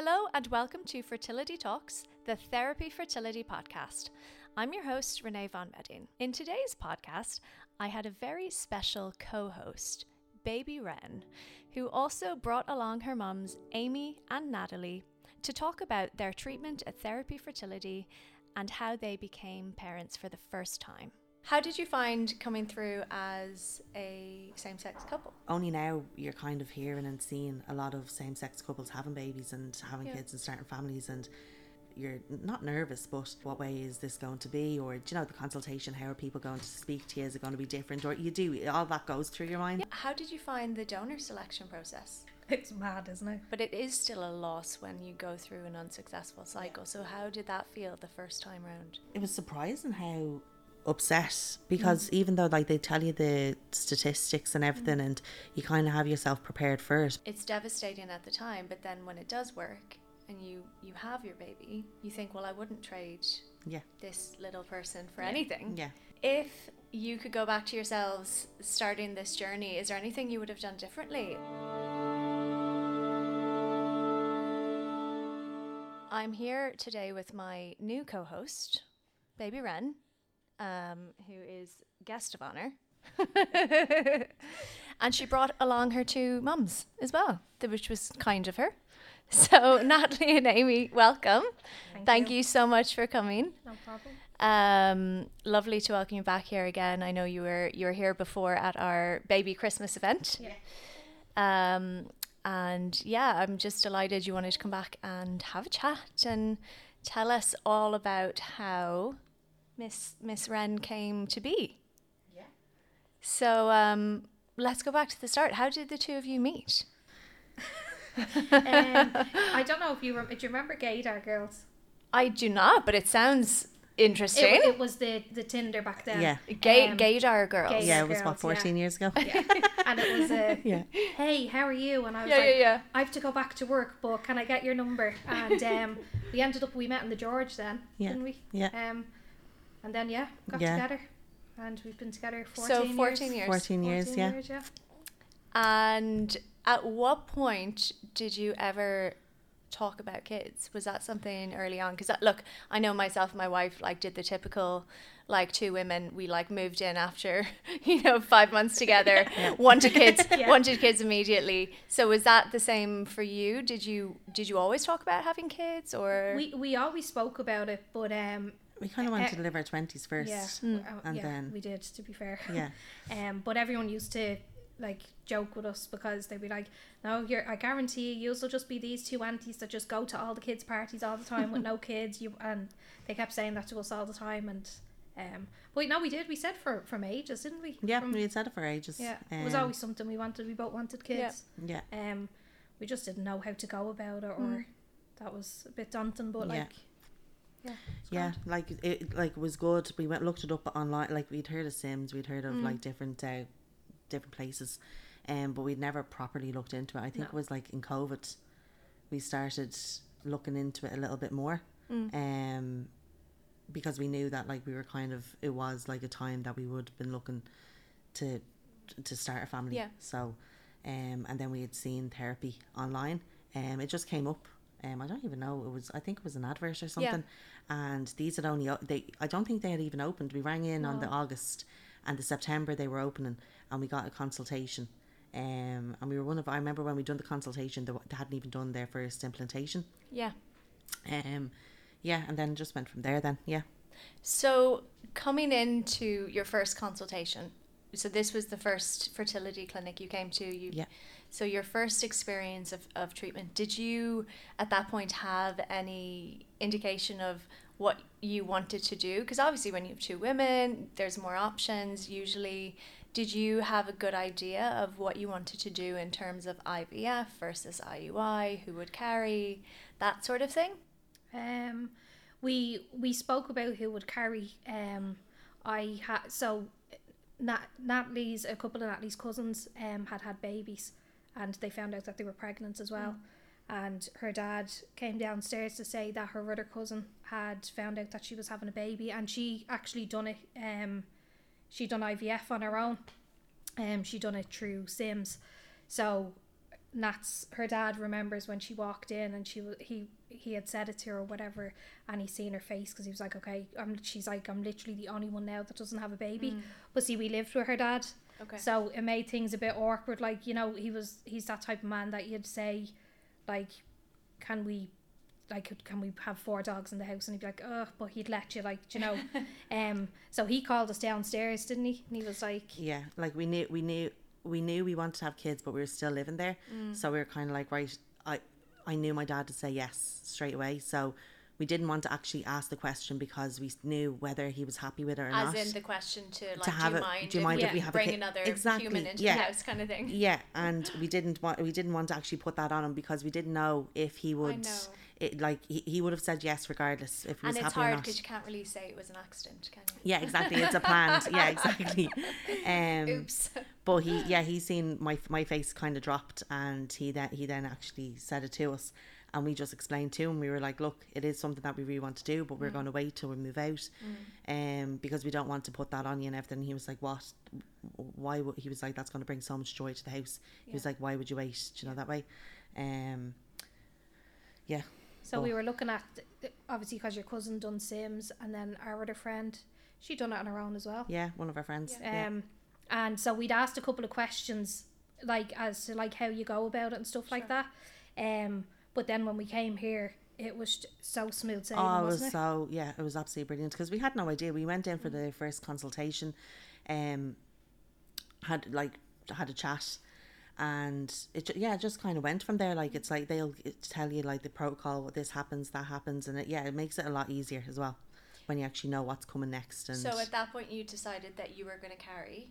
Hello and welcome to Fertility Talks, the Therapie Fertility podcast. I'm your host, Renee Von Medin. In today's podcast, I had a very special co host, Baby Wren, who also brought along her mums, Amy and Natalie, to talk about their treatment at Therapie Fertility and how they became parents for the first time. How did you find coming through as a same sex couple? only now you're kind of hearing and seeing a lot of same sex couples having babies and having Yeah. kids and starting families and you're not nervous but what way is this going to be or do you know the consultation how are people going to speak to you is it going to be different or you do all that goes through your mind How did you find the donor selection process? It's mad, isn't it? But it is still a loss when you go through an unsuccessful cycle. So, how did that feel the first time round? it was surprising how upset because mm. even though like they tell you the statistics and everything mm. and you kind of have yourself prepared for it. It's devastating at the time, but then when it does work and you you have your baby, you think, well, I wouldn't trade yeah. this little person for anything. yeah. If you could go back to yourselves starting this journey, is there anything you would have done differently? I'm here today with my new co host, Baby Wren, um, who is guest of honor. and she brought along her two mums as well, which was kind of her. So, Natalie and Amy, welcome. Thank, you. so much for coming. No problem. Um, lovely to welcome you back here again. I know you were you were here before at our baby Christmas event. Yeah. Um, and yeah, I'm just delighted you wanted to come back and have a chat and tell us all about how Miss Miss Wren came to be. Yeah. So um, let's go back to the start. How did the two of you meet? Um, I don't know if you rem- do. You remember Gaydar girls? I do not, but it sounds interesting. It, it was the the Tinder back then. Yeah. Gay, Um, gaydar girls. gay- yeah it was girls, what 14 years ago Yeah. and it was a yeah hey, how are you? And I was Yeah, like, yeah, yeah. I have to go back to work, but can I get your number? And um, we ended up we met in the George then, Yeah. didn't we? Yeah. Um, and then yeah, got Yeah. together, and we've been together fourteen So years. 14 years. 14 years 14 yeah years, yeah. And at what point did you ever talk about kids? Was that something early on? Because look, I know myself and my wife like did the typical, like two women. We like moved in after you know five months together, wanted kids, Yeah. wanted kids immediately. So was that the same for you? Did you did you always talk about having kids or? We we always spoke about it, but um, we kind of wanted Uh, to live our 20s first Yeah, Mm. uh, And yeah, then- we did. To be fair, yeah Um, but everyone used to like joke with us because they'd be like, "No, you're. I guarantee you, you'll just be these two aunties that just go to all the kids' parties all the time with no kids." You and they kept saying that to us all the time, and um, but no, we did. We said for from ages, didn't we? Yeah, From- we had said it for ages. yeah. it was Um, always something we wanted. We both wanted kids. Yeah, Um, we just didn't know how to go about it, or that was a bit daunting. But Yeah. like, yeah, yeah, grand. like it, like it was good. We went looked it up online. Like we'd heard of Sims, we'd heard of Mm. like different uh, different places, um, but we'd never properly looked into it. I think No. it was like in COVID, we started looking into it a little bit more, Mm. um, because we knew that like we were kind of it was like a time that we would have been looking to to start a family. Yeah. So, um, and then we had seen Therapie online. Um, it just came up. Um, I don't even know. It was. I think it was an advert or something. yeah. And these had only. They. I don't think they had even opened. We rang in on the August, and the September they were opening, and we got a consultation. Um, and we were one of. I remember when we done the consultation, they, they hadn't even done their first implantation. yeah. Um, yeah, and then just went from there. Then yeah. So coming into your first consultation, so this was the first fertility clinic you came to. You, Yeah. So your first experience of, of treatment, did you at that point have any indication of what you wanted to do? Because obviously, when you have two women, there's more options. Usually, did you have a good idea of what you wanted to do in terms of IVF versus IUI? Who would carry that sort of thing? Um, we we spoke about who would carry. Um, I had so Nat, Natalie's a couple of Natalie's cousins um had had babies, and they found out that they were pregnant as well. And her dad came downstairs to say that her other cousin had found out that she was having a baby, and she actually done it. Um, she done IVF on her own. Um, she done it through Sims. So Nat's her dad remembers when she walked in and she he he had said it to her or whatever and he seen her face because he was like okay I'm she's like I'm literally the only one now that doesn't have a baby but see we lived with her dad Okay. so it made things a bit awkward like you know he was he's that type of man that you'd say like can we like could- can we have four dogs in the house and he'd be like oh but he'd let you like do you know um so he called us downstairs didn't he and he was like Yeah, like we knew we knew we knew we wanted to have kids, but we were still living there. So we were kind of like, right, I I knew my dad to say yes straight away. So we didn't want to actually ask the question because we knew whether he was happy with it or As not. As in the question to like, to have do you it- mind? do you mind if if we have a bring kid? another Exactly, human into yeah. the house, kind of thing? yeah, and we didn't want we didn't want to actually put that on him because we didn't know if he would. know. It like he, he would have said yes regardless if he And was it's happy hard because you can't really say it was an accident, can you? Yeah, exactly. It's a planned. yeah, exactly. Um, Oops. But he, yeah, he seen my my face kind of dropped, and he then he then actually said it to us, and we just explained to him. We were like, look, it is something that we really want to do, but we're going to wait till we move out, um, because we don't want to put that on you and everything. And he was like, what? Why? Would, he was like, that's going to bring so much joy to the house. He was like, why would you wait? Do you know that way? Um, yeah, So we Oh. were looking at obviously because your cousin done Sims, and then our other friend, she done it on her own as well. yeah, one of our friends. Yeah. Um, and so we'd asked a couple of questions, like as to like how you go about it and stuff like that. Um, but then when we came here, it was so smooth sailing, Oh, it was wasn't it? so yeah, it was absolutely brilliant because we had no idea. We went in for the first consultation, um, had like had a chat, and it yeah, it just kind of went from there. Like it's like they'll tell you like the protocol, what this happens, that happens, and it yeah, it makes it a lot easier as well when you actually know what's coming next. And So at that point, you decided that you were going to carry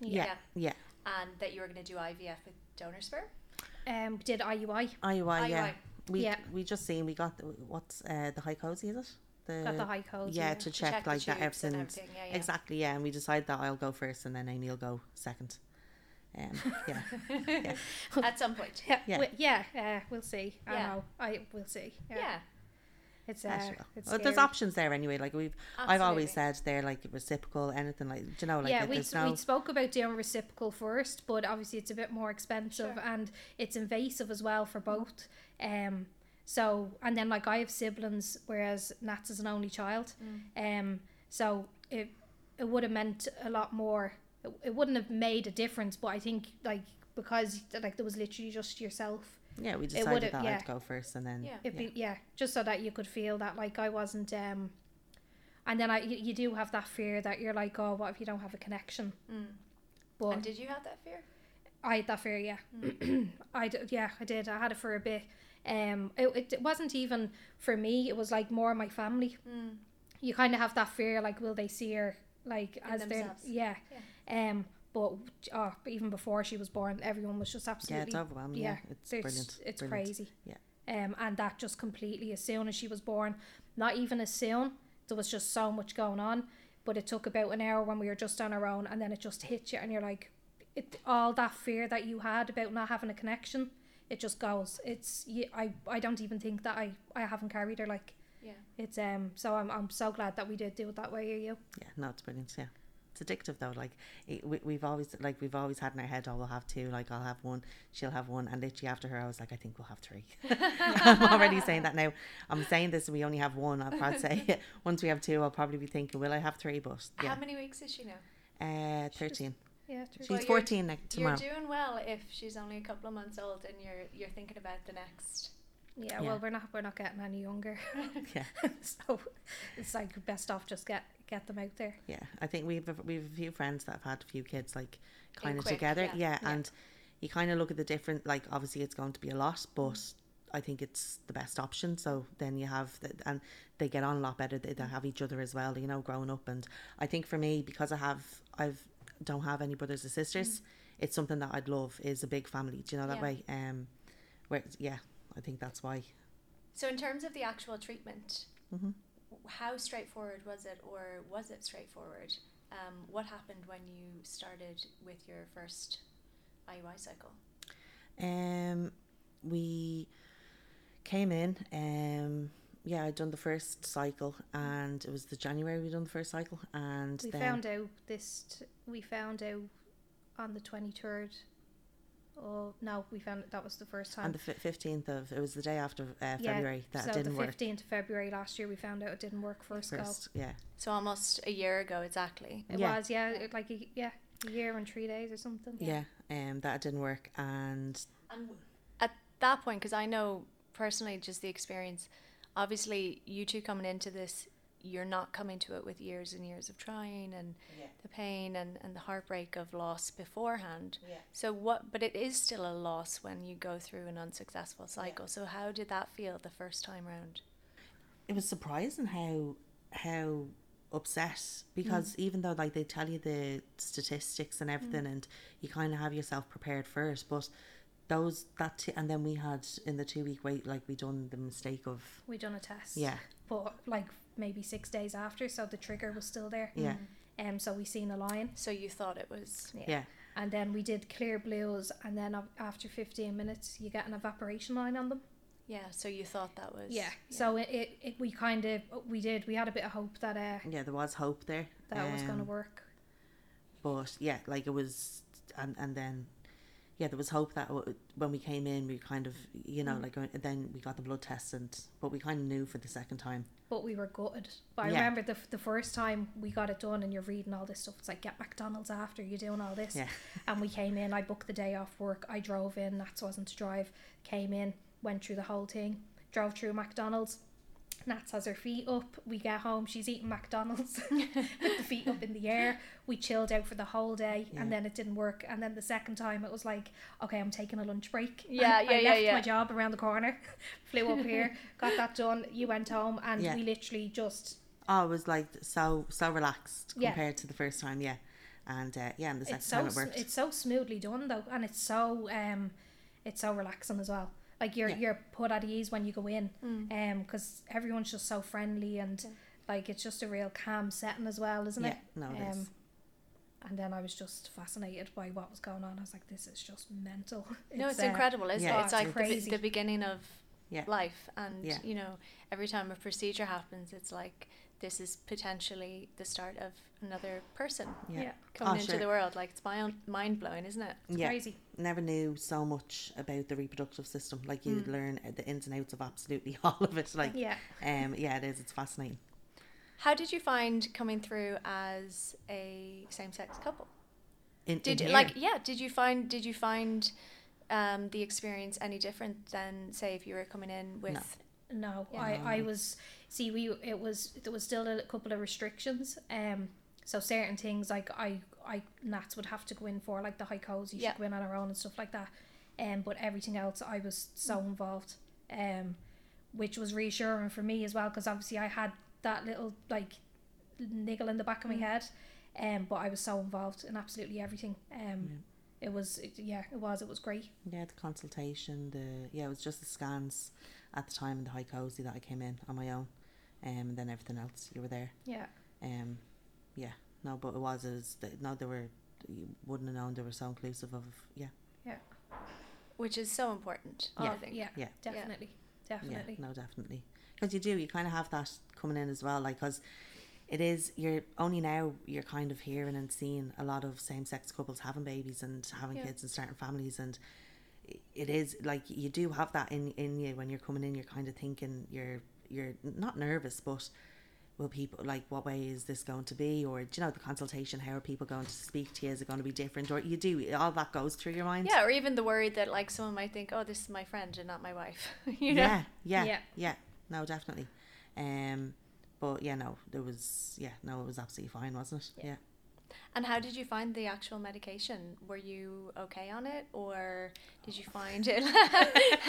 yeah, yeah, and that you were going to do IVF with donor sperm. Um, did IUI IUI, yeah. We Yeah. we just seen we got the, what's uh, the HyCoSy is it? The, got the high codes. yeah, to check, check the like that tubes and everything's everything, yeah, yeah. exactly yeah and we decided that I'll go first and then Amy will go second um yeah yeah At some point. Yeah, Yeah. yeah, yeah. Uh, we'll see. I Yeah. know. I we'll see. Yeah, Yeah. It's uh, it's well, there's options there anyway like we've I've always said they're like reciprocal anything like you know like yeah, we no we spoke about doing reciprocal first, but obviously it's a bit more expensive Sure. and it's invasive as well for both. Um, so and then like I have siblings, whereas Nats is an only child. Mm. Um, so it it would have meant a lot more. It, it wouldn't have made a difference, but I think like because like there was literally just yourself. Yeah we would've- decided that yeah. I'd go first and then Yeah. It'd yeah. be yeah, just so that you could feel that like I wasn't. Um, and then I you, you do have that fear that you're like, oh, what if you don't have a connection? Mm. But And did you have that fear? I had that fear, yeah. Mm. I d- yeah, I did. I had it for a bit. Um, it, it, it wasn't even for me. It was like more my family. Mm. You kind of have that fear, like, will they see her like In as they're themselves. yeah. Um, but oh, even before she was born, everyone was just yeah absolutely it's overwhelming yeah, it's it's, brilliant It's brilliant. crazy. Yeah. Um, and that just completely as soon as she was born, not even as soon. There was just so much going on, but it took about an hour when we were just on our own, and then it just hit you, and you're like, it all that fear that you had about not having a connection, it just goes. It's you, I I don't even think that I I haven't carried her like Yeah. it's um. So I'm I'm so glad that we did do it that way. Are you? yeah no it's brilliant yeah it's addictive though like it, we, we've always like we've always had in our head oh we'll have two like I'll have one she'll have one and literally after her I was like I think we'll have three I'm already saying that now I'm saying this and we only have one I'll probably say once we have two I'll probably be thinking will I have three but yeah How many weeks is she now? uh 13 Yeah. true. she's Well, 14 next tomorrow You're doing well if she's only a couple of months old and you're you're thinking about the next. Yeah. Yeah. Well, we're not we're not getting any younger, yeah so it's like best off just get get them out there. yeah I think we've we've a few friends that have had a few kids like kind of together yeah. yeah, Yeah. and you kind of look at the different like obviously it's going to be a lot but I think it's the best option so then you have the, and they get on a lot better they, they have each other as well you know growing up and I think for me because I have I've don't have any brothers or sisters it's something that I'd love is a big family do you know that way um where yeah I think that's why So in terms of the actual treatment, Mhm. how straightforward was it, or was it straightforward? Um, what happened when you started with your first IUI cycle? Um, we came in. Um, yeah, I'd done the first cycle, and it was the January we'd done the first cycle, and We then found out this. T- we found out on the twenty third Oh no, we found it, that was the first time. On the fifteenth of it was the day after uh, Yeah, February that so didn't the work. fifteenth of February last year, we found out it didn't work first, go. Yeah, So almost a year ago exactly. It Yeah. was yeah, it, like a, yeah, a year and three days or something. yeah, um, that didn't work, and And at that point, because I know personally just the experience, obviously you two coming into this, you're not coming to it with years and years of trying and Yeah. the pain and, and the heartbreak of loss beforehand. Yeah. So what? But it is still a loss when you go through an unsuccessful cycle. So how did that feel the first time round? it was surprising how how upset because Mm. even though like they tell you the statistics and everything Mm. and you kind of have yourself prepared first but those that t- and then we had in the two week wait like we done the mistake of We done a test. yeah But like maybe six days after, so the trigger was still there. yeah Um, so we seen a line. So you thought it was Yeah. yeah And then we did Clearblues, and then af- after 15 minutes, you get an evaporation line on them. yeah. So you thought that was Yeah. So it, it, it we kind of we did we had a bit of hope that uh yeah there was hope there that was gonna um, work. but yeah like it was and and then yeah there was hope that when we came in we kind of you Mm. know like uh, then we got the blood test and but we kind of knew for the second time But we were gutted. But I Yeah. remember the the first time we got it done, and you're reading all this stuff. It's like get McDonald's after you're doing all this. yeah And we came in. I booked the day off work. I drove in. Nats wasn't to drive. Came in. Went through the whole thing. Drove through McDonald's. Nats has her feet up. We get home. She's eating McDonald's with the feet up in the air. We chilled out for the whole day, Yeah. and then it didn't work. And then the second time, it was like, okay, I'm taking a lunch break. Yeah, And yeah, I yeah, left yeah. my job around the corner, flew up here, got that done. You went home, and Yeah. we literally just Oh, it was like so so relaxed compared to the first time, yeah. And uh, yeah, and the second it's so time it worked. it's so smoothly done though, and it's so um, it's so relaxing as well. Like you're Yeah. you're put at ease when you go in, Mm. um, because everyone's just so friendly and like it's just a real calm setting as well, isn't yeah, it? no, it is. Um, and then I was just fascinated by what was going on. I was like, this is just mental. No, it's uh, incredible, isn't yeah, it? It's it's like the, the beginning of Yeah. life, and Yeah. you know, every time a procedure happens, it's like this is potentially the start of another person Yeah. Yeah, coming Oh, into sure. the world. Like it's mind mind blowing, isn't it? it's yeah. crazy. Never knew so much about the reproductive system. Like you Mm. learn the ins and outs of absolutely all of it. Like Yeah. um yeah, it is. It's fascinating. How did you find coming through as a same sex couple? In, Did in you here, like yeah? Did you find did you find um, the experience any different than say if you were coming in with No, Yeah. I, I was see we it was there was still a couple of restrictions. Um, so certain things like I I Nats would have to go in for like the HyCoSy, Yeah. she'd go in on her own and stuff like that. Um, but everything else I was so Mm. involved. Um, which was reassuring for me as well because obviously I had that little like niggle in the back of my Mm. head. Um, but I was so involved in absolutely everything. Um, it was it, yeah, it was it was great. yeah, the consultation, the yeah, it was just the scans at the time in the HyCoSy that I came in on my own. Um and then everything else you were there. Yeah, Um yeah. No, but it was it was no they were you wouldn't have known they were so inclusive of yeah. Yeah. Which is so important. Oh, I think. yeah, Yeah. definitely, definitely. Yeah, no, definitely. Because you do, you kind of have that coming in as well. Like, because it is, you're only now, you're kind of hearing and seeing a lot of same sex couples having babies and having Yeah. kids and starting families. And i- it is like you do have that in, in you when you're coming in, you're kind of thinking you're, you're not nervous, but will people like what way is this going to be or do you know the consultation how are people going to speak to you is it going to be different or you do all that goes through your mind Yeah, or even the worry that like someone might think, "Oh, this is my friend and not my wife." you know. Yeah, yeah, Yeah. yeah, No, definitely. Um, but yeah, no, there was yeah, no, it was absolutely fine, wasn't it? Yeah. Yeah. And how did you find the actual medication? Were you okay on it, or did you find it?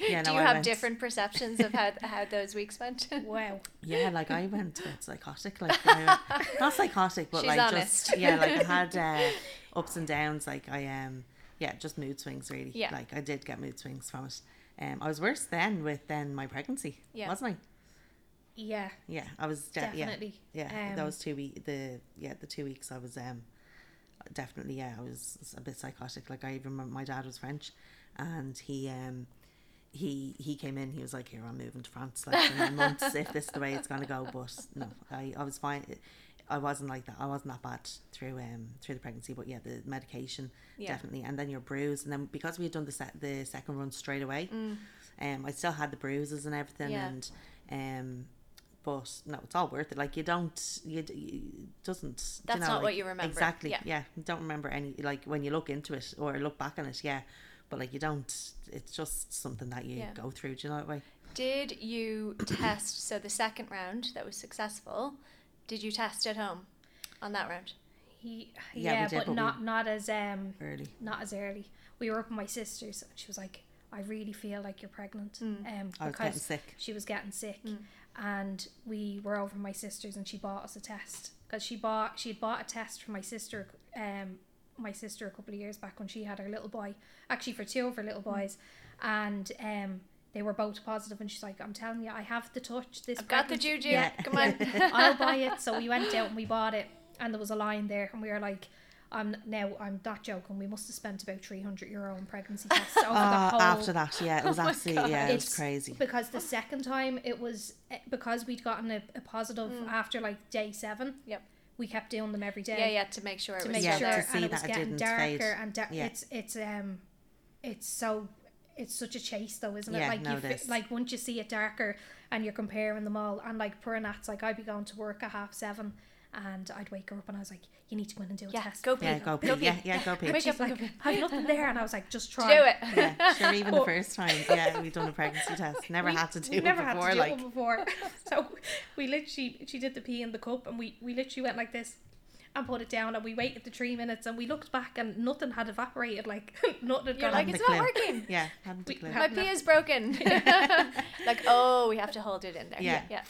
Yeah, Do no, you I have went- different perceptions of how how those weeks went? Wow. Yeah, like I went a bit psychotic, like I, not psychotic, but She's like honest. just yeah, like I had uh, ups and downs. Like I um, yeah, just mood swings really. Yeah. Like I did get mood swings from it. Um, I was worse then with then my pregnancy, Yeah. wasn't I? Yeah, Yeah, I was de- yeah, definitely. yeah. Um, those two week the yeah the two weeks I was um definitely yeah I was a bit psychotic. Like I even remember my dad was French, and he um he he came in. He was like, "Here, I'm moving to France like in nine months if this is the way it's gonna go." But no, I I was fine. I wasn't like that. I wasn't that bad through um through the pregnancy, but yeah, the medication Yeah. definitely, and then your bruise, and then because we had done the se- the second run straight away, um, I still had the bruises and everything, Mm. Yeah. and um, but no, it's all worth it. Like you don't, you, you doesn't. do That's you know, not like, what you remember. Exactly. Yeah. Yeah. you don't remember any like when you look into it or look back on it. Yeah, but like you don't. It's just something that you Yeah. go through. Do you know that way? Did you test? So the second round that was successful, did you test at home on that round? He, Yeah, yeah, did, but but we- not not as um Early. not as early. We were up with my sisters, she was like, "I really feel like you're pregnant," um, I was because getting sick. she was getting sick, and we were over my sisters, and she bought us a test because she bought she had bought a test for my sister, um, my sister a couple of years back when she had her little boy, actually for two of her little boys, and um. They were both positive, and she's like, "I'm telling you, I have the touch. This I've got the juju. Yeah. Come on. I'll buy it. So we went out and we bought it, and there was a line there, and we were like, "I'm now I'm not joking. We must have spent about three hundred euro on pregnancy tests over the Uh, whole." after that, yeah, it was Oh absolutely, yeah, it was crazy. because the second time it was eh, because we'd gotten a, a positive after like day seven. Yep. We kept doing them every day Yeah, yeah, to make sure it to was make Yeah, sure, to see and it was that it getting didn't darker fade. and dar- Yeah. it's it's um it's so it's such a chase though isn't it Yeah, like no, you it fi- like once you see it darker and you're comparing them all and like per nats like I'd be going to work at half seven and I'd wake her up and I was like you need to go in and do a Yeah, test go pee. Yeah, go pee. Go pee. Yeah, yeah, go pee. and Wake she's like go pee. I've nothing there and I was like just try Do it. Yeah, sure. Even the first time, yeah, we've done a pregnancy test. Never We- had to do we it never before. had to do like, it before. so we literally, she did the pee in the cup, and we we literally went like this, and put it down, and we waited the three minutes, and we looked back, and nothing had evaporated. Like nothing had You're gone. like, it's not clue. working. yeah, We. My pee is broken. like, oh, we have to hold it in there. Yeah. Yeah.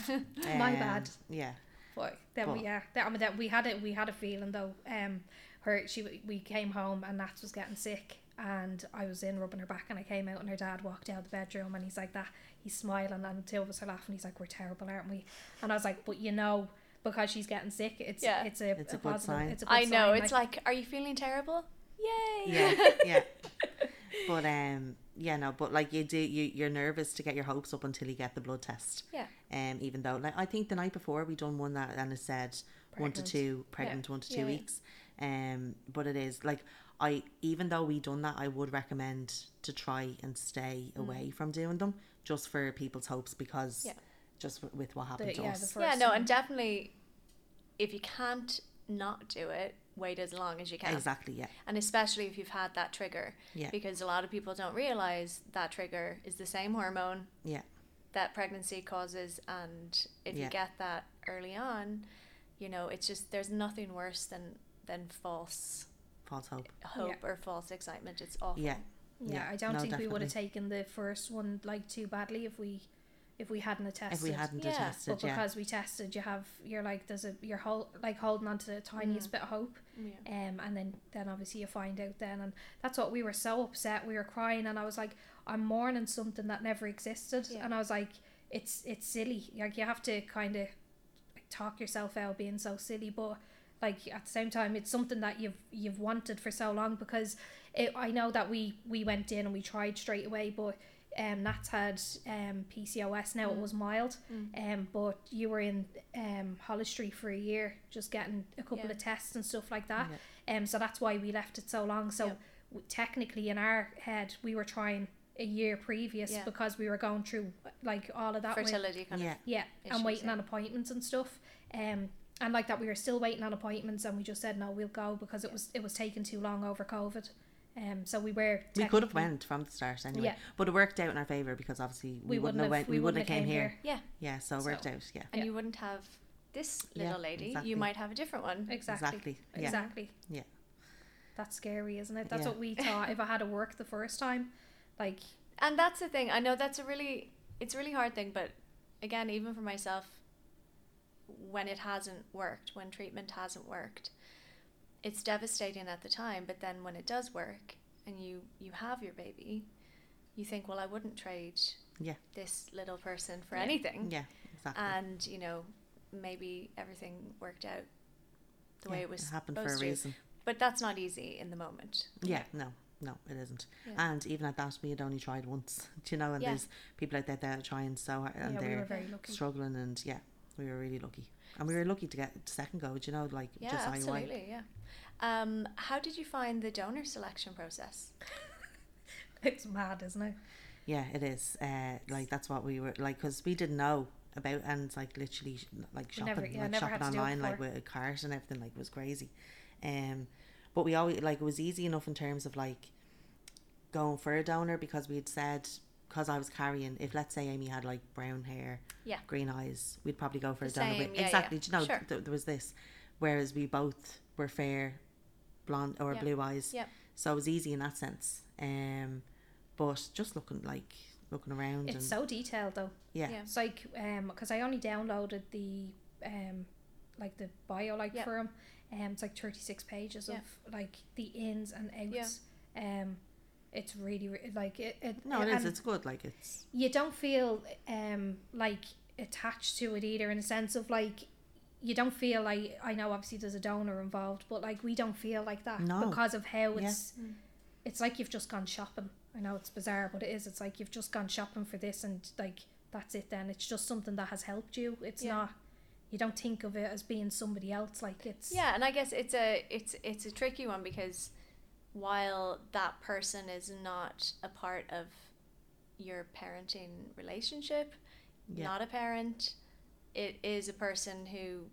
My Um, bad. Yeah, But then But- we yeah, that, I mean, that we had it. We had a feeling though. Um, her she we came home and Nat was getting sick. And I was in rubbing her back, and I came out, and her dad walked out of the bedroom, and he's like that. He's smiling, and the two of us are laughing. He's like, "We're terrible, aren't we?" And I was like, "But you know, because she's getting sick, it's Yeah. it's a, It's a good positive. sign. It's a good I know. sign, It's like, are you feeling terrible? Yay. yeah, yeah. But um, yeah, no. But like you do, you you're nervous to get your hopes up until you get the blood test. Yeah. Um, even though like I think the night before we done one that and it said one to two pregnant, one to two Yeah, yeah. weeks. Um, but it is like I even though we done that, I would recommend to try and stay away from doing them just for people's hopes because Mm. Yeah. just w- with what happened The- to yeah, us. Yeah, no, and definitely, if you can't not do it, wait as long as you can. Exactly. Yeah. And especially if you've had that trigger. Yeah. Because a lot of people don't realize that trigger is the same hormone Yeah. that pregnancy causes. And if Yeah. you get that early on, you know, it's just, there's nothing worse than, than false False hope. hope or false excitement. It's awful. Yeah. Yeah, Yeah, I don't no, think we would have taken the first one like too badly if we if we hadn't tested. If we hadn't Yeah. tested, but yeah. because we tested, you have you're like there's a you're hold, like holding on to the tiniest Mm. bit of hope, Yeah. um, and then then obviously you find out then, and that's what we were so upset. We were crying, and I was like, I'm mourning something that never existed, Yeah. and I was like, it's it's silly. Like you have to kind of like, talk yourself out being so silly, but like at the same time, it's something that you've you've wanted for so long because it, I know that we we went in and we tried straight away, but um, Nats had um, PCOS. Now it was mild, um, but you were in um, Holles Street for a year, just getting a couple Yeah. of tests and stuff like that. Um, so that's why we left it so long. So Yeah. w- technically, in our head, we were trying a year previous Yeah. because we were going through like all of that. with- Fertility kind Yeah. of. yeah, issues, and waiting yeah. on appointments and stuff. Um, and like that, we were still waiting on appointments, and we just said no, we'll go because it was it was taking too long over COVID. Um, so we were. We could have went from the start anyway, Yeah. but it worked out in our favor because obviously we, We wouldn't have went. We, wouldn't have came here. Yeah. Yeah, so it worked So- out. Yeah, And Yeah. you wouldn't have this Yeah, little lady. exactly. You might have a different one. Exactly. Exactly, yeah. Exactly. Yeah. That's scary, isn't it? That's Yeah. what we thought. if I had to work the first time, like and that's the thing i know that's a really it's a really hard thing but again even for myself when it hasn't worked when treatment hasn't worked it's devastating at the time but then when it does work and you you have your baby you think well i wouldn't trade Yeah. this little person for Yeah. anything yeah, exactly. and you know maybe everything worked out the way it was happened for a to. reason. but that's not easy in the moment Yeah, no, no, it isn't. Yeah. And even at that, we had only tried once. Do you know? And Yeah. there's people out there that are trying so hard and yeah, we were they're very lucky. struggling, and yeah, we were really lucky, and we were lucky to get the second go. Do you know, like Yeah, just IUI. absolutely. Yeah. Um, how did you find the donor selection process? It's mad, isn't it? Yeah, it is. Uh, like that's what we were like because we didn't know about and it's like literally like shopping, never- yeah, like shopping had to do it online, like with a cart and everything, like it was crazy. Um, but we always like it was easy enough in terms of like going for a donor because we had said because I was carrying. If let's say Amy had like brown hair, Yeah. green eyes, we'd probably go for The a donor. same, yeah, exactly. yeah. Do you know Sure. th- there was this, whereas we both were fair, blonde or Yeah. blue eyes. Yeah. So it was easy in that sense. Um, but just looking like looking around It's and so detailed though. yeah. Yeah. It's like um because I only downloaded the um like the bio like Yeah. for him. Um, it's like thirty six pages of like the ins and outs. Um, it's really re- like it. it No, it is. It's good. Like it's you don't feel um like attached to it either in a sense of like you don't feel like I know obviously there's a donor involved, but like we don't feel like that No. because of how Yeah. it's it's like you've just gone shopping. I know it's bizarre, but it is. It's like you've just gone shopping for this and like that's it then. It's just something that has helped you. It's Yeah. not you don't think of it as being somebody else like it's Yeah, and I guess it's a it's it's a tricky one because while that person is not a part of your parenting relationship, Yeah. not a parent, it is a person who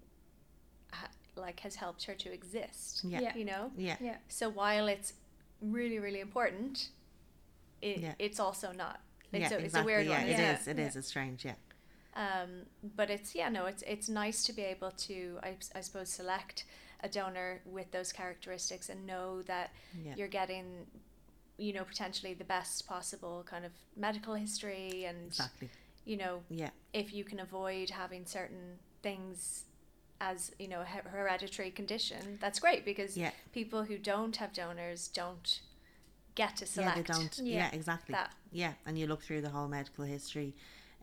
ha- like has helped her to exist. yeah, Yeah. You know? yeah, Yeah. So while it's really really important, it Yeah. it's also not. It's, yeah. a, exactly. it's a weird yeah, one. it yeah. is. It is. It's strange. Yeah, Um, but it's yeah no it's it's nice to be able to I, I suppose select a donor with those characteristics and know that yeah, you're getting you know potentially the best possible kind of medical history and exactly. you know Yeah, if you can avoid having certain things as you know a hereditary condition that's great because yeah, people who don't have donors don't get to yeah. select They don't. Yeah. Yeah, exactly. that Yeah, and you look through the whole medical history,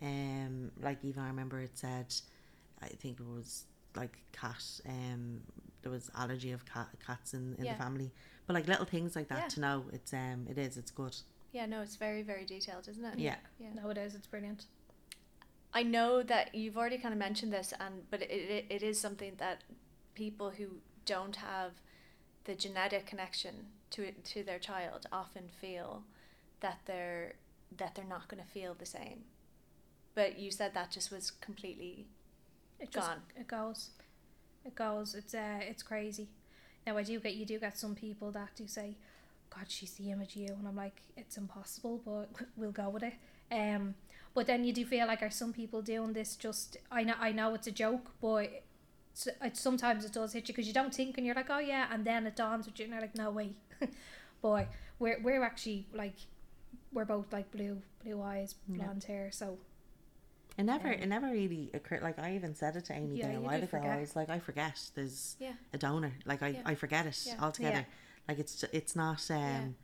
um, like even I remember it said, I think it was like cat, um, there was allergy of cat cats in, in Yeah. the family, but like little things like that Yeah. to know. It's um, it is. It's good. yeah no it's very very detailed isn't it Yeah. yeah No it is, it's brilliant. I know that you've already kind of mentioned this, and but it, it, it is something that people who don't have the genetic connection to it, to their child often feel that they're that they're not going to feel the same. But you said that just was completely It just Gone. it goes. It goes. It's uh it's crazy. Now I do get you do get some people that do say, God, she's the image of you and I'm like, it's impossible, but we'll go with it. Um but then you do feel like are some people doing this just I know I know it's a joke, but it's, it, sometimes it does hit you because you don't think and you're like, oh yeah, and then it dawns with you and you're like, no way, boy, we're we're actually like, we're both like blue blue eyes, Yeah. blonde hair, so It never, Um, it never really occurred. Like I even said it to Amy Yeah, there a while do ago. I was like, I forget there's yeah a donor. Like I, Yeah. I forget it Yeah. altogether. Yeah. Like it's, it's not. Um,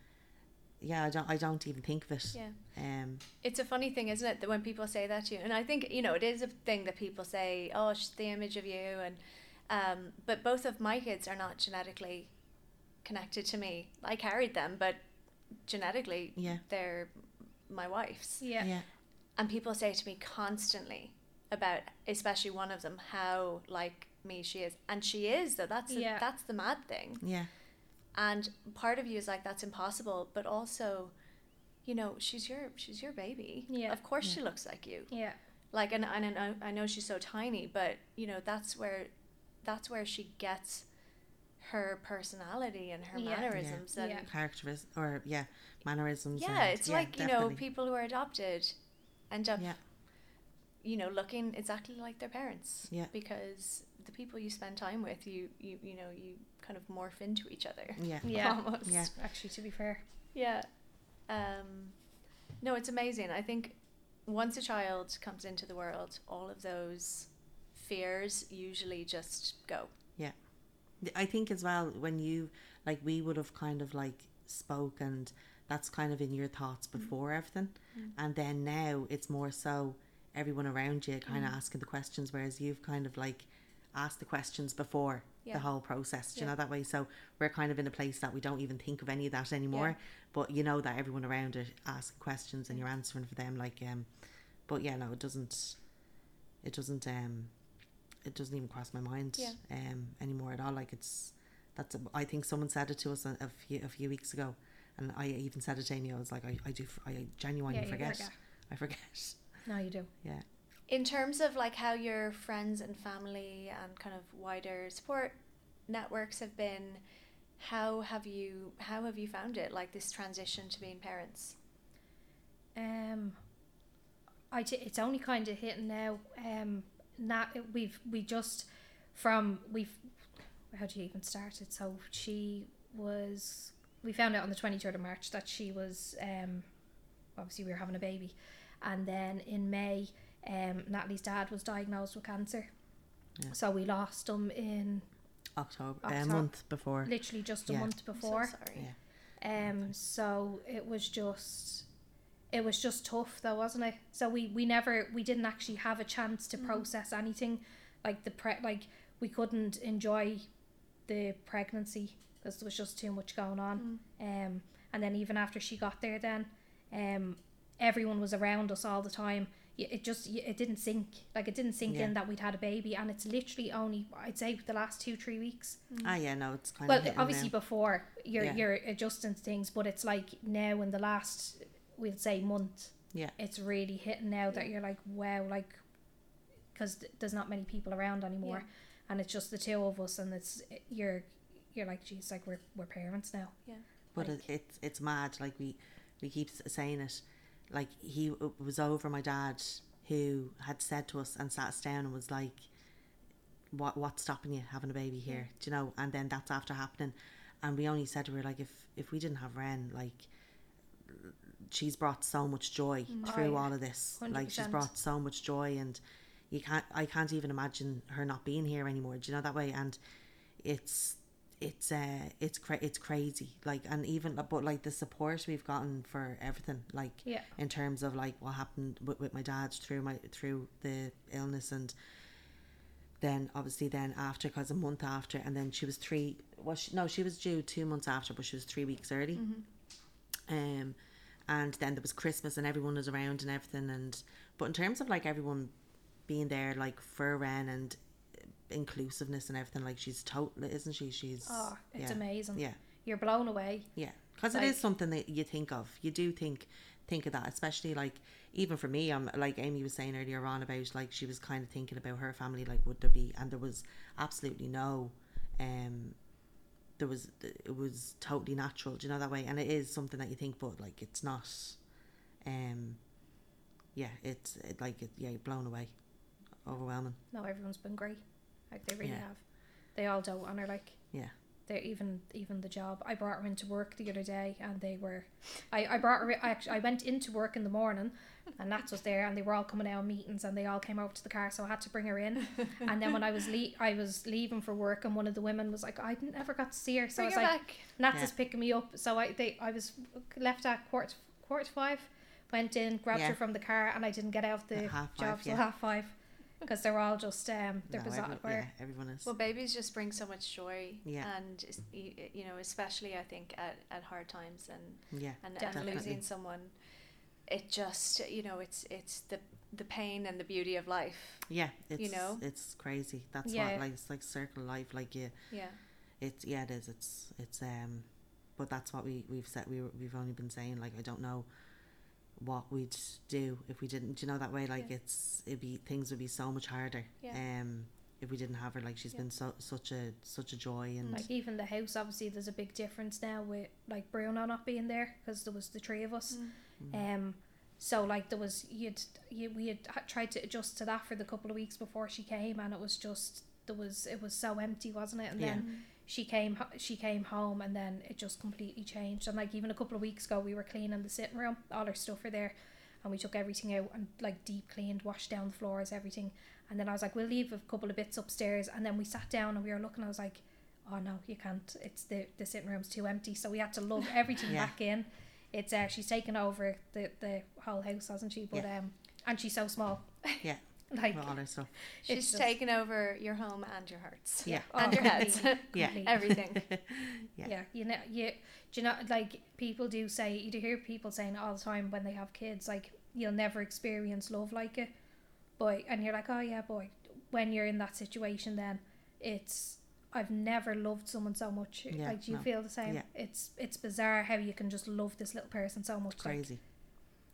yeah. I don't, I don't even think of it. yeah. Um, It's a funny thing, isn't it, that when people say that to you, and I think you know it is a thing that people say, "Oh, she's the image of you," and um, but both of my kids are not genetically connected to me. I carried them, but genetically, yeah, they're my wife's. yeah. yeah, And people say to me constantly about, especially one of them, how like me she is, and she is though. That's the, Yeah. that's the mad thing. yeah, And part of you is like, that's impossible, but also. You know, she's your she's your baby. Yeah. Of course Yeah. she looks like you Yeah. like and, and I, I know she's so tiny but you know that's where that's where she gets her personality and her Yeah. mannerisms and Yeah. yeah, characteristics or yeah, mannerisms. and- it's like you know people who are adopted end up Yeah. you know looking exactly like their parents Yeah. because the people you spend time with you you you know you kind of morph into each other Yeah, Yeah. almost Yeah. Actually, to be fair. yeah. Um, no, it's amazing. I think once a child comes into the world, all of those fears usually just go. Yeah. I think as well when you like we would have kind of like spoke and that's kind of in your thoughts Mm. before everything, Mm. and then now it's more so everyone around you kind Mm. of asking the questions, whereas you've kind of like asked the questions before Yeah. the whole process. Do you Yeah. know that way? So we're kind of in a place that we don't even think of any of that anymore. But you know that everyone around it asking questions and you're answering for them. Like um, but yeah, no, it doesn't. It doesn't um. it doesn't even cross my mind Yeah. um anymore at all. Like it's that's a, I think someone said it to us a, a few a few weeks ago, and I even said it to Amy. I was like, I, I do I genuinely Yeah, forget. forget. I forget. No, you do. Yeah. In terms of like how your friends and family and kind of wider support networks have been, how have you how have you found it? Like this transition to being parents. Um, I t- it's only kind of hitting now. Um, now we've we just from we've how do you even start it? So she was we found out on the twenty third of March that she was um obviously we were having a baby, and then in May um Natalie's dad was diagnosed with cancer. Yeah. So we lost him in October, a month before. literally just a Yeah. month I'm so before. sorry. Yeah. Um, so it was just, it was just tough though, wasn't it? So we we never we didn't actually have a chance to process anything, like the pre like we couldn't enjoy the pregnancy because there was just too much going on. Um, and then even after she got there, then, um, everyone was around us all the time. It just it didn't sink like it didn't sink Yeah. in that we'd had a baby, and it's literally only I'd say the last two three weeks Ah, yeah, no, it's kind well of well obviously before you're Yeah. you're adjusting things but it's like now in the last we'll say month Yeah. it's really hitting now that you're like wow like because there's not many people around anymore and it's just the two of us and it's you're you're like geez like we're, we're parents now Yeah. But like- it, it's it's mad. Like we we keep saying it. Like he it was over my dad who had said to us and sat us down and was like, "What what's stopping you having a baby mm. here?" Do you know? And then that's after happening, and we only said to her like, "If if we didn't have Wren, like." She's brought so much joy mm. oh, through Oh, yeah. all of this. Like she's brought so much joy, and you can't. I can't even imagine her not being here anymore. Do you know that way? And it's it's uh it's cra- it's crazy. Like and even but like the support we've gotten for everything like Yeah. in terms of like what happened with, with my dad through my through the illness and then obviously then after because a month after and then she was three well she, no she was due two months after but she was three weeks early. Um and then there was christmas and everyone was around and everything and but in terms of like everyone being there like for Wren and inclusiveness and everything like she's total isn't she? She's oh it's yeah, amazing. yeah. You're blown away. Yeah because it Like- is something that you think of. You do think think of that especially like even for me i'm like amy was saying earlier on about like she was kind of thinking about her family like would there be and there was absolutely no um there was it was totally natural do you know that way? And it is something that you think but like it's not um yeah it's it, like it, yeah you're blown away. Overwhelming. No everyone's been great like they really Yeah. have they all don't and are like yeah they even even the job. I brought her into work the other day, and they were, I, I brought her. I actually I went into work in the morning, and Nats was there, and they were all coming out of meetings, and they all came over to the car, so I had to bring her in. and then when I was le- I was leaving for work, and one of the women was like, I never got to see her, so Bring I was like, back. Nats Yeah. is picking me up, so I they I was left at quarter quarter five, went in, grabbed Yeah. her from the car, and I didn't get out of the half job five, till yeah. half five, because they're all just um they're No, bizarre. everyone, yeah everyone is Well, babies just bring so much joy. Yeah. And is- you know, especially I think at, at hard times and yeah and, and losing someone, it just you know it's it's the the pain and the beauty of life. Yeah, it's know? it's crazy. That's Yeah. what like it's like circle life. Like yeah, Yeah. it's yeah it is. It's it's um, but that's what we we've said. We we've only been saying like I don't know what we'd do if we didn't. Do you know that way? Like Yeah. it's it'd be things would be so much harder. Yeah. Um, if we didn't have her, like she's Yeah. been so such a such a joy and Like even the house, obviously, there's a big difference now with like Bruno not being there because there was the three of us. Mm. Um, so like there was you'd you, we had tried to adjust to that for the couple of weeks before she came, and it was just there was it was so empty, wasn't it? And Yeah. then she came she came home, and then it just completely changed. And like even a couple of weeks ago, we were cleaning the sitting room, all her stuff were there, and we took everything out and like deep cleaned, washed down the floors, everything. And then I was like, we'll leave a couple of bits upstairs, and then we sat down and we were looking. I was like oh no, you can't. It's the the sitting room's too empty. So we had to lug everything Yeah. back in. It's uh, she's taken over the the whole house, hasn't she? But Yeah. um, and she's so small. Yeah. like with all her stuff. She's just- taken over your home and your hearts. Yeah. And your oh, heads. Yeah. Everything. Yeah. Yeah, you know, you do you know like people do say you do hear people saying all the time when they have kids like you'll never experience love like it, boy, and you're like oh yeah boy, when you're in that situation, then it's I've never loved someone so much. Yeah, like, do you no. feel the same? Yeah. It's it's bizarre how you can just love this little person so much. like- crazy.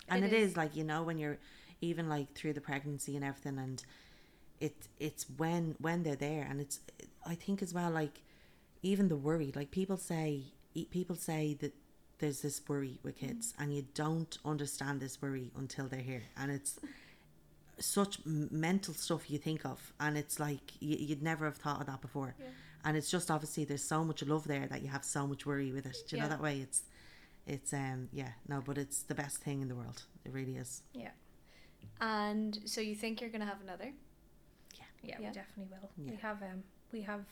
and It it is. is. like you know when you're even like through the pregnancy and everything, and it it's when when they're there, and it's I think as well like even the worry. Like people say, people say that there's this worry with kids, and you don't understand this worry until they're here, and it's such mental stuff you think of, and it's like you, you'd never have thought of that before. And it's just obviously there's so much love there that you have so much worry with it. Do you Yeah. know that way? It's it's um yeah no but it's the best thing in the world it really is Yeah, And so you think you're going to have another? yeah, Yeah. we definitely will. Yeah. We have um we have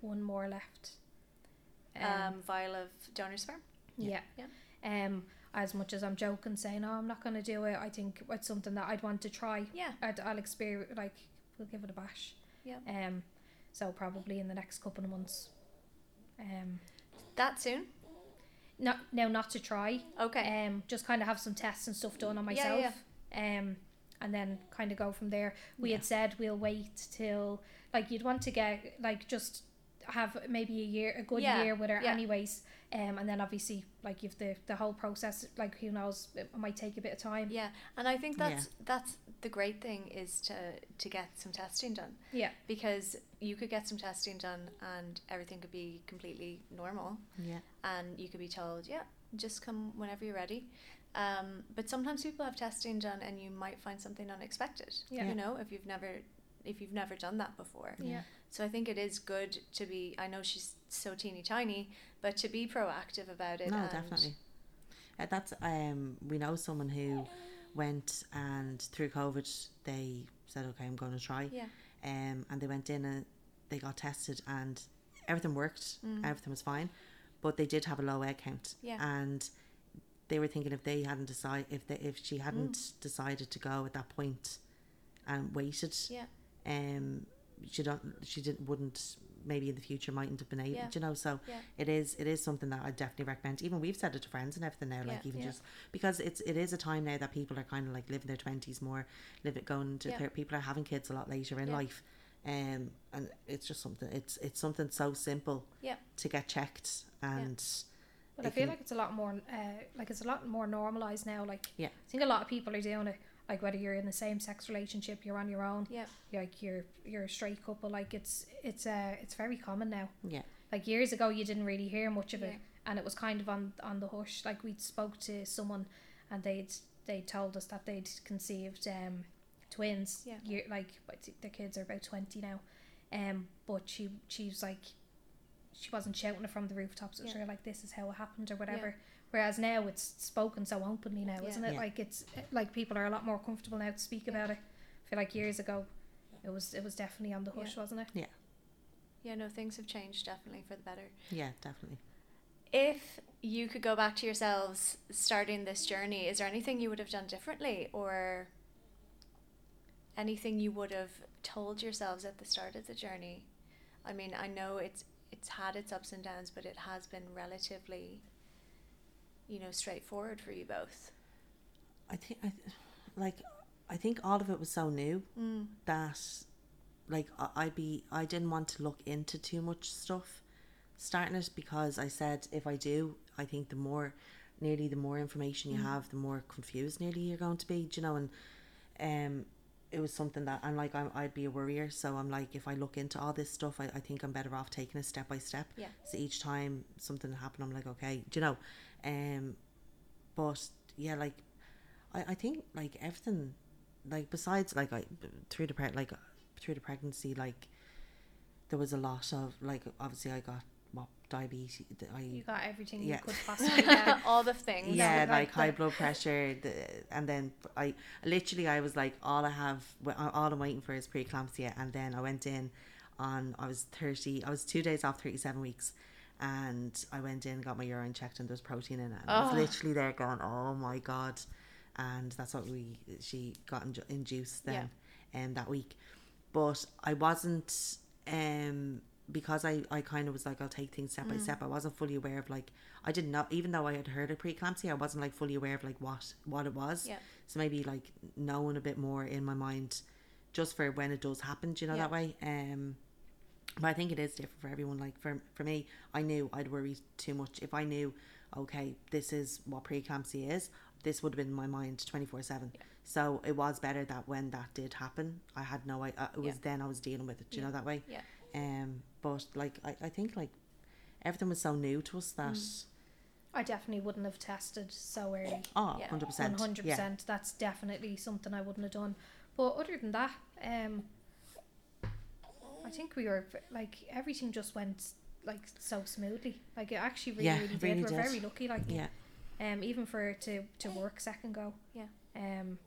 one more left. Um, vial of donor sperm? yeah. Yeah. Um, as much as I'm joking, saying, "No, I'm not going to do it," I think it's something that I'd want to try. Yeah. I'd, I'll experience like we'll give it a bash. Yeah. Um, so probably in the next couple of months. Um, That soon? not now not to try. Okay. Um, just kind of have some tests and stuff done on myself. Yeah, myself. Um, and then kind of go from there. We had said we'll wait till like you'd want to get like just have maybe a year, a good Yeah, year with her, yeah. anyways. Um, and then obviously like if the the whole process, like who knows, it might take a bit of time. Yeah, and I think Yeah. that's that's the great thing is to to get some testing done Yeah. because you could get some testing done and everything could be completely normal yeah and you could be told yeah just come whenever you're ready um, but sometimes people have testing done and you might find something unexpected Yeah. you know if you've never if you've never done that before. Yeah. so I think it is good to be I know she's so teeny tiny but to be proactive about it no and- definitely. Uh, that's um we know someone who went and through covid they said okay i'm going to try. Yeah. Um and they went in and they got tested and everything worked. Everything was fine but they did have a low egg count. Yeah. and they were thinking if they hadn't decided if they, if she hadn't decided to go at that point and waited yeah um she don't she didn't wouldn't maybe in the future mightn't have been able Yeah. you know so Yeah. it is it is something that I definitely recommend even we've said it to friends and everything now like Yeah. even just because it's it is a time now that people are kind of like living their 20s more live it going to ther- people are having kids a lot later in life um and it's just something it's it's something so simple Yeah. to get checked and But I feel can- like it's a lot more, uh, like it's a lot more normalized now. Like, Yeah. I think a lot of people are doing it. Like whether you're in the same sex relationship, you're on your own. yeah Like you're you're a straight couple. Like it's it's uh it's very common now. yeah Like years ago, you didn't really hear much of Yeah. it, and it was kind of on on the hush. Like we'd spoke to someone, and they'd they told us that they'd conceived um twins. Yeah. Year, like I think the kids are about twenty now, um. But she she was like, she wasn't shouting it from the rooftops. It was Yeah. her like this is how it happened or whatever. Whereas now it's spoken so openly now, Yeah. isn't it? Yeah. Like it's like people are a lot more comfortable now to speak about it. I feel like years ago, it was it was definitely on the hush, wasn't it? Yeah. Yeah no things have changed definitely for the better yeah definitely if you could go back to yourselves starting this journey, is there anything you would have done differently or anything you would have told yourselves at the start of the journey? I mean, I know it's it's had its ups and downs, but it has been relatively you know, straightforward for you both. I think I th- like I think all of it was so new Mm. that like I- I'd be I didn't want to look into too much stuff starting it because I said if I do I think the more nearly the more information you have the more confused nearly you're going to be do you know and um it was something that I'm like I'm, I'd be a worrier. So I'm like if I look into all this stuff I, I think I'm better off taking it step by step. Yeah. so each time something happened I'm like okay do you know? Um but yeah like I, I think like everything like besides like I through the pre- like through the pregnancy like there was a lot of like obviously I got diabetes I You got everything Yeah. you could possibly get. All the things. yeah like like, the- high blood pressure the, and then I literally I was like all I have all I'm waiting for is preeclampsia and then I went in on I was 30 I was two days off 37 weeks and I went in got my urine checked and there was protein in it and I was Oh. literally there going oh my god and that's what we she got inju- induced then um, that week but I wasn't um because I, I kind of was like I'll take things step by Mm. step I wasn't fully aware of like I didn't know even though I had heard of preeclampsia I wasn't like fully aware of like what what it was Yeah. so maybe like knowing a bit more in my mind just for when it does happen. Do you know Yeah. that way? Um, but I think it is different for everyone. Like for for me, I knew I'd worry too much if I knew, okay, this is what preeclampsia is. This would have been in my mind twenty four seven. So it was better that when that did happen, I had no. I uh, it was Yeah. then I was dealing with it. Do you know that way? Yeah. Um, but like I, I think like everything was so new to us that I definitely wouldn't have tested so early. oh, Yeah. 100 One percent, hundred yeah, percent. That's definitely something I wouldn't have done. But other than that, um, I think we were like everything just went like so smoothly. Like it actually really, Yeah, really did. really we're did. very lucky. Like yeah, um, even for it to to work second go. Yeah. Um,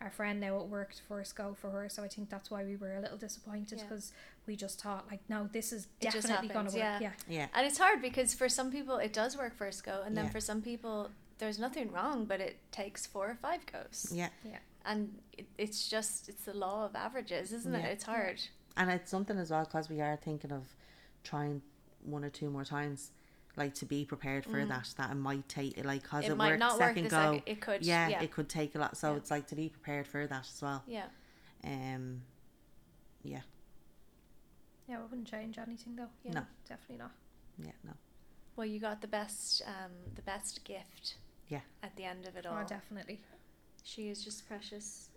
our friend now it worked first go for her, so I think that's why we were a little disappointed Yeah. because we just thought like, no, this is It definitely gonna work. yeah. Yeah. yeah, And it's hard because for some people it does work first go, and then Yeah. for some people there's nothing wrong, but it takes four or five goes. yeah. Yeah. And it, it's just it's the law of averages, isn't it? It's hard. And it's something as well because we are thinking of trying one or two more times, like to be prepared for that. That it might take like because It it, might worked not work second the go. second. It could. yeah, Yeah. it could take a lot. So Yeah. it's like to be prepared for that as well. yeah. Um, yeah, Yeah, I wouldn't change anything though. Yeah. No. definitely not. yeah, no, Well, you got the best, um, the best gift. Yeah. At the end of it all, Oh, definitely. she is just precious.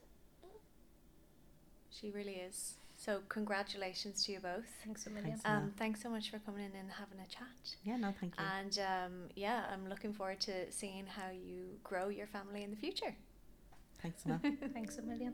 She really is. So congratulations to you both. Thanks a million. Thanks. Um, thanks so much for coming in and having a chat. yeah, no, thank you. And um, yeah, I'm looking forward to seeing how you grow your family in the future. Thanks, no. Thanks a million.